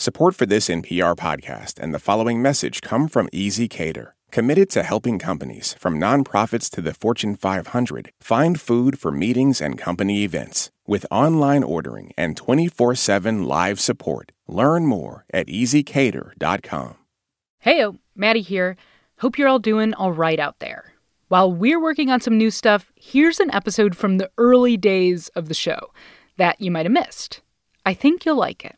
Support for this NPR podcast and the following message come from ezCater, committed to helping companies, from nonprofits to the Fortune 500, find food for meetings and company events. With online ordering and 24 7 live support, learn more at easycater.com. Hey, Maddie here. Hope you're all doing all right out there. While we're working on some new stuff, here's an episode from the early days of the show that you might have missed. I think you'll like it.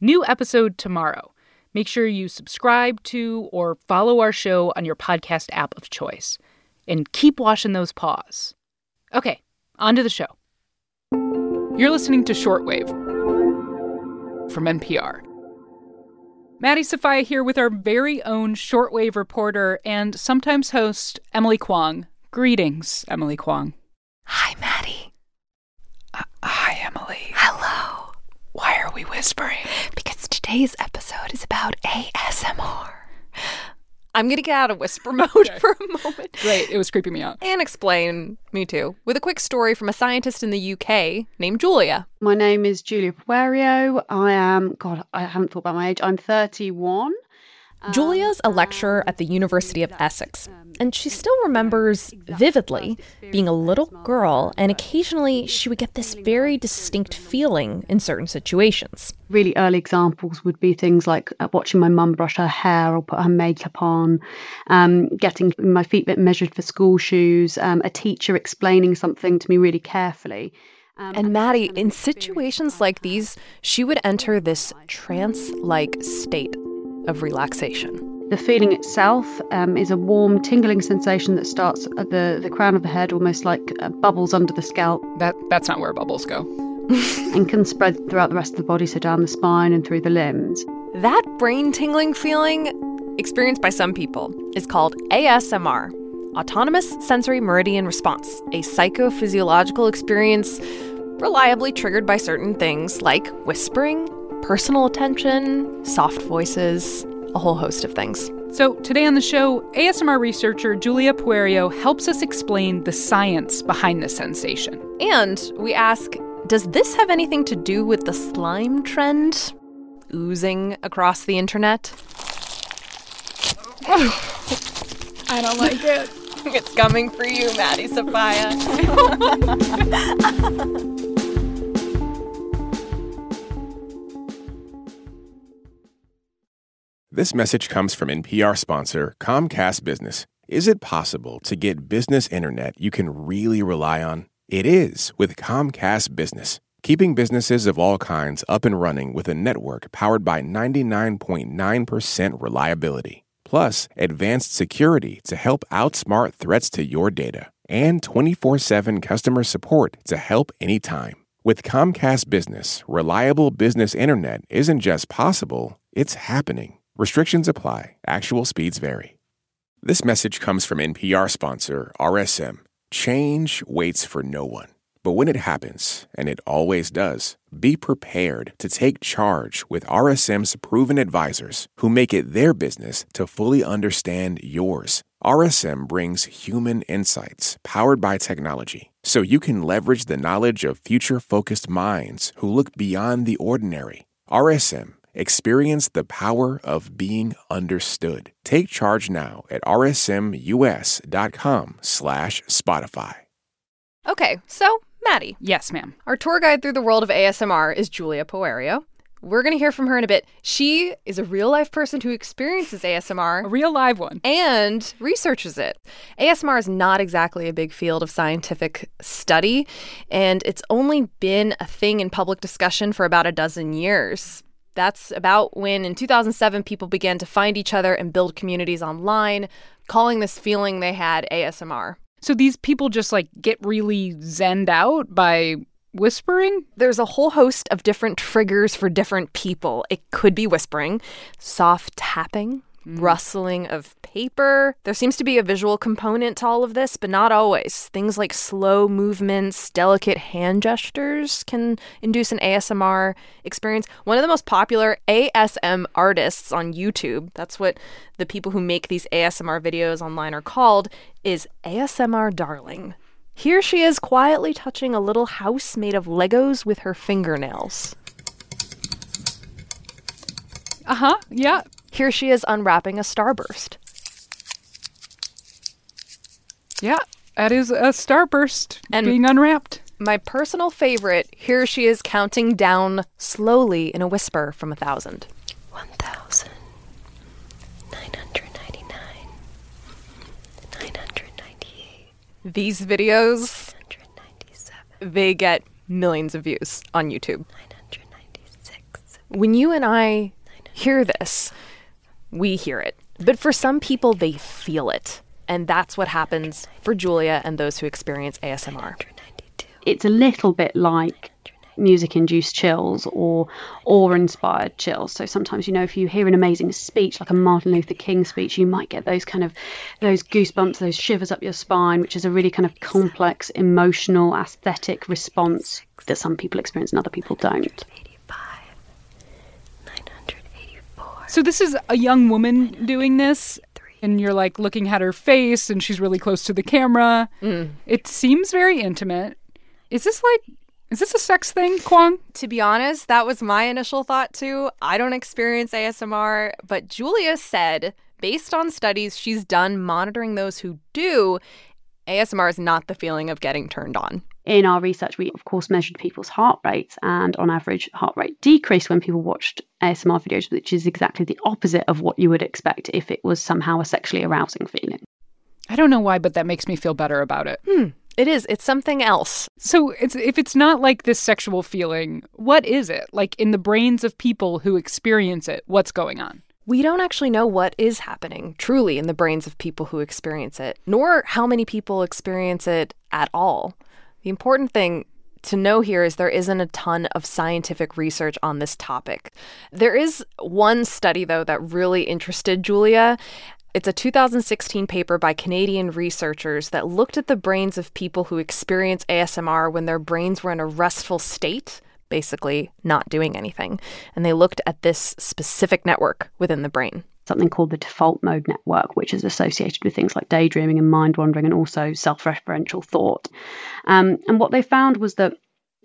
New episode tomorrow. Make sure you subscribe to or follow our show on your podcast app of choice. And keep washing those paws. Okay, on to the show. You're listening to Shortwave from NPR. Maddie Sofia here with our very own shortwave reporter and sometimes host, Emily Kwong. Greetings, Emily Kwong. Hi, Maddie. Uh, hi, Emily. Hello. Why are we whispering? Because today's episode is about ASMR. I'm going to get out of whisper mode okay. for a moment. Great. It was creeping me out. And explain, me too, with a quick story from a scientist in the UK named Giulia. My name is Giulia Poerio. I am, God, I haven't thought about my age. I'm 31. Giulia's a lecturer at the University of Essex, and she still remembers vividly being a little girl, and occasionally she would get this very distinct feeling in certain situations. Really early examples would be things like uh, watching my mum brush her hair or put her makeup on, um, getting my feet measured for school shoes, um, a teacher explaining something to me really carefully. Um, and Maddie, in situations like these, she would enter this trance like state of relaxation. The feeling itself um, is a warm, tingling sensation that starts at the, the crown of the head, almost like uh, bubbles under the scalp. That That's not where bubbles go. and can spread throughout the rest of the body, so down the spine and through the limbs. That brain tingling feeling, experienced by some people, is called ASMR Autonomous Sensory Meridian Response, a psychophysiological experience reliably triggered by certain things like whispering, personal attention, soft voices, a whole host of things. So, today on the show, ASMR researcher Giulia Poerio helps us explain the science behind this sensation. And we ask Does this have anything to do with the slime trend oozing across the internet? I don't like it. it's coming for you, Maddie Sofia. This message comes from NPR sponsor Comcast Business. Is it possible to get business internet you can really rely on? It is with Comcast Business, keeping businesses of all kinds up and running with a network powered by 99.9% reliability. Plus, advanced security to help outsmart threats to your data, and 24 7 customer support to help anytime. With Comcast Business, reliable business internet isn't just possible, it's happening. Restrictions apply, actual speeds vary. This message comes from NPR sponsor RSM. Change waits for no one. But when it happens, and it always does, be prepared to take charge with RSM's proven advisors who make it their business to fully understand yours. RSM brings human insights powered by technology so you can leverage the knowledge of future focused minds who look beyond the ordinary. RSM Experience the power of being understood. Take charge now at rsmus.com slash Spotify. Okay, so Maddie. Yes, ma'am. Our tour guide through the world of ASMR is Giulia Poerio. We're going to hear from her in a bit. She is a real life person who experiences ASMR, a real live one, and researches it. ASMR is not exactly a big field of scientific study, and it's only been a thing in public discussion for about a dozen years. That's about when, in 2007, people began to find each other and build communities online, calling this feeling they had ASMR. So these people just like get really zenned out by whispering? There's a whole host of different triggers for different people. It could be whispering, soft tapping. Rustling of paper. There seems to be a visual component to all of this, but not always. Things like slow movements, delicate hand gestures can induce an ASMR experience. One of the most popular ASM artists on YouTube, that's what the people who make these ASMR videos online are called, is ASMR Darling. Here she is quietly touching a little house made of Legos with her fingernails. Uh huh. Yeah. Here she is unwrapping a starburst. Yeah. That is a starburst And- being unwrapped. My personal favorite, here she is counting down slowly in a whisper from a thousand. 1,999, 998, These videos, 197, they get millions of views on YouTube. 996. When you and I hear this, we hear it. But for some people, they feel it. And that's what happens for Giulia and those who experience ASMR. It's a little bit like music induced chills or awe inspired chills. So sometimes, you know, if you hear an amazing speech like a Martin Luther King speech, you might get those kind of those goosebumps, those shivers up your spine, which is a really kind of complex emotional aesthetic response that some people experience and other people don't. So this is a young woman doing this, and you're like looking at her face, and she's really close to the camera. Mm. It seems very intimate. Is this like, is this a sex thing, Kwong? To be honest, that was my initial thought too. I don't experience ASMR, but Giulia said, based on studies she's done monitoring those who do, ASMR is not the feeling of getting turned on. In our research, we of course measured people's heart rates, and on average, heart rate decreased when people watched ASMR videos, which is exactly the opposite of what you would expect if it was somehow a sexually arousing feeling. I don't know why, but that makes me feel better about it. Hmm. It is, it's something else. So it's if it's not like this sexual feeling, what is it? Like in the brains of people who experience it, what's going on? We don't actually know what is happening truly in the brains of people who experience it, nor how many people experience it at all. The important thing to know here is there isn't a ton of scientific research on this topic. There is one study, though, that really interested Giulia. It's a 2016 paper by Canadian researchers that looked at the brains of people who experience ASMR when their brains were in a restful state, basically not doing anything. And they looked at this specific network within the brain. Something called the default mode network, which is associated with things like daydreaming and mind wandering and also self referential thought. Um, and what they found was that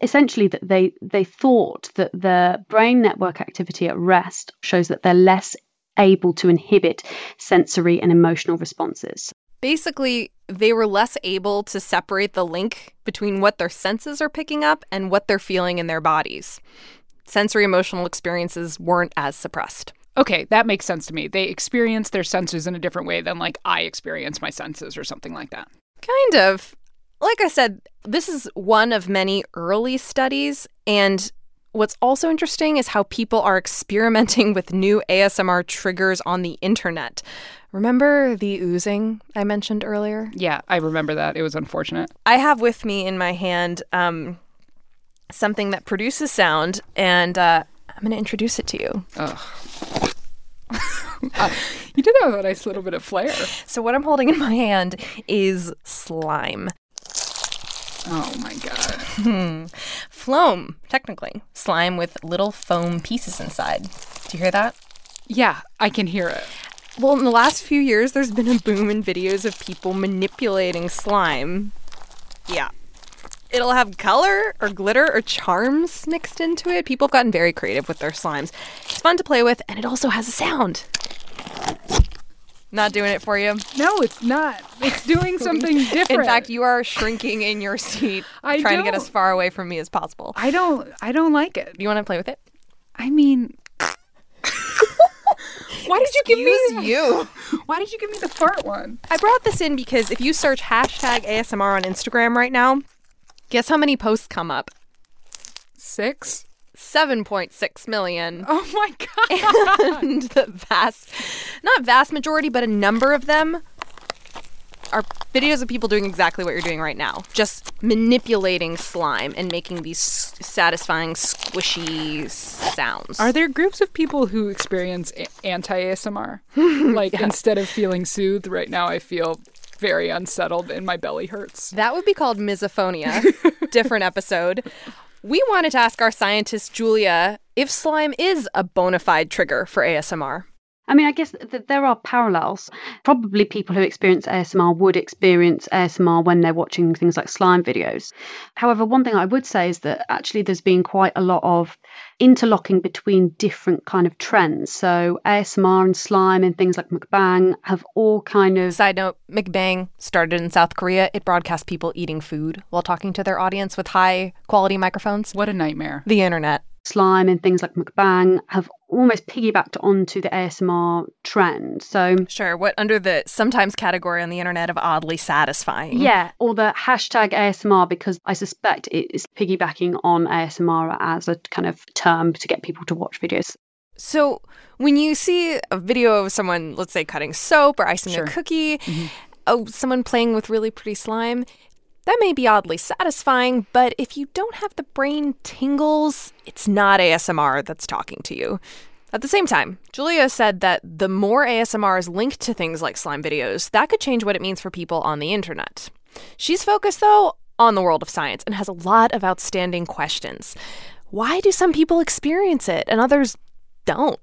essentially that they they thought that the brain network activity at rest shows that they're less able to inhibit sensory and emotional responses. Basically, they were less able to separate the link between what their senses are picking up and what they're feeling in their bodies. Sensory emotional experiences weren't as suppressed. Okay, that makes sense to me. They experience their senses in a different way than like I experience my senses or something like that. Kind of. Like I said, this is one of many early studies. And what's also interesting is how people are experimenting with new ASMR triggers on the internet. Remember the oozing I mentioned earlier? Yeah, I remember that. It was unfortunate. I have with me in my hand um, something that produces sound, and uh, I'm going to introduce it to you. Uh, you did that with a nice little bit of flair. So, what I'm holding in my hand is slime. Oh my god. Floam, technically. Slime with little foam pieces inside. Do you hear that? Yeah, I can hear it. Well, in the last few years, there's been a boom in videos of people manipulating slime. Yeah. It'll have color or glitter or charms mixed into it. People have gotten very creative with their slimes. It's fun to play with, and it also has a sound. Not doing it for you. No, it's not. It's doing something different. In fact, you are shrinking in your seat, I trying to get as far away from me as possible. I don't I don't like it. You want to play with it? I mean Why did you give me you. Why did you give me the fart one? I brought this in because if you search hashtag ASMR on Instagram right now, guess how many posts come up? 6? 7.6 million. Oh my god. and the vast, not vast majority, but a number of them are videos of people doing exactly what you're doing right now. Just manipulating slime and making these satisfying, squishy sounds. Are there groups of people who experience anti-ASMR? like instead of feeling soothed right now I feel very unsettled and my belly hurts. That would be called misophonia. Different episode. We wanted to ask our scientist, Giulia, if slime is a bona fide trigger for ASMR. I mean, I guess th- there are parallels. Probably people who experience ASMR would experience ASMR when they're watching things like slime videos. However, one thing I would say is that actually there's been quite a lot of interlocking between different kind of trends. So ASMR and slime and things like mukbang have all kind of Side note, mukbang started in South Korea. It broadcasts people eating food while talking to their audience with high quality microphones. What a nightmare. The internet. Slime and things like mukbang have almost piggybacked onto the ASMR trend. So Sure, what under the sometimes category on the internet of oddly satisfying. Yeah, or the hashtag ASMR because I suspect it is piggybacking on ASMR as a kind of term to get people to watch videos. So when you see a video of someone, let's say, cutting soap or icing Sure. a cookie, oh, someone playing with really pretty slime, that may be oddly satisfying, but if you don't have the brain tingles, it's not ASMR that's talking to you. At the same time, Giulia said that the more ASMR is linked to things like slime videos, that could change what it means for people on the internet. She's focused, though, on the world of science and has a lot of outstanding questions. Why do some people experience it and others don't?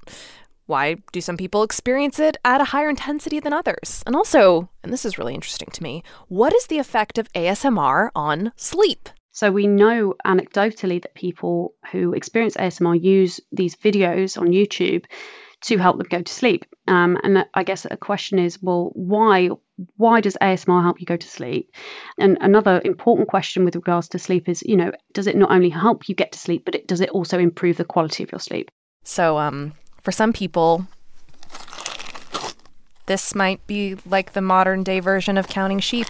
Why do some people experience it at a higher intensity than others? And also, and this is really interesting to me, what is the effect of ASMR on sleep? So we know anecdotally that people who experience ASMR use these videos on YouTube to help them go to sleep. Um, and I guess a question is, well, why? Why does ASMR help you go to sleep? And another important question with regards to sleep is, you know, does it not only help you get to sleep, but it, does it also improve the quality of your sleep? So, um, for some people, this might be like the modern day version of counting sheep.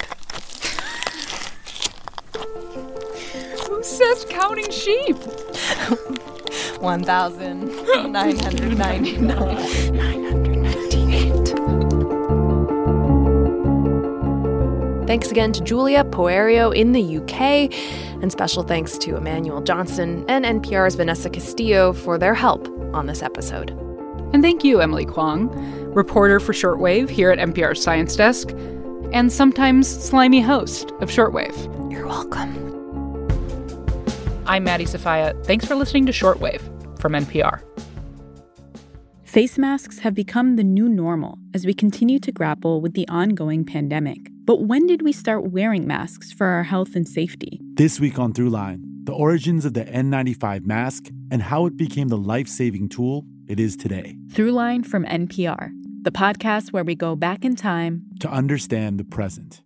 Who says counting sheep? 1,999. 998. Thanks again to Giulia Poerio in the UK, and special thanks to Emmanuel Johnson and NPR's Vanessa Castillo for their help on this episode. And thank you, Emily Kwong, reporter for Shortwave here at NPR's Science Desk, and sometimes slimy host of Shortwave. You're welcome. I'm Maddie Sofia. Thanks for listening to Shortwave from NPR. Face masks have become the new normal as we continue to grapple with the ongoing pandemic. But when did we start wearing masks for our health and safety? This week on Throughline, the origins of the N95 mask and how it became the life saving tool it is today. Throughline from NPR, the podcast where we go back in time To understand the present.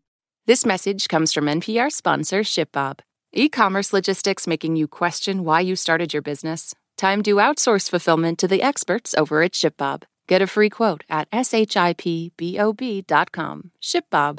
This message comes from NPR sponsor ShipBob. E commerce logistics making you question why you started your business? Time to outsource fulfillment to the experts over at ShipBob. Get a free quote at shipbob.com. ShipBob.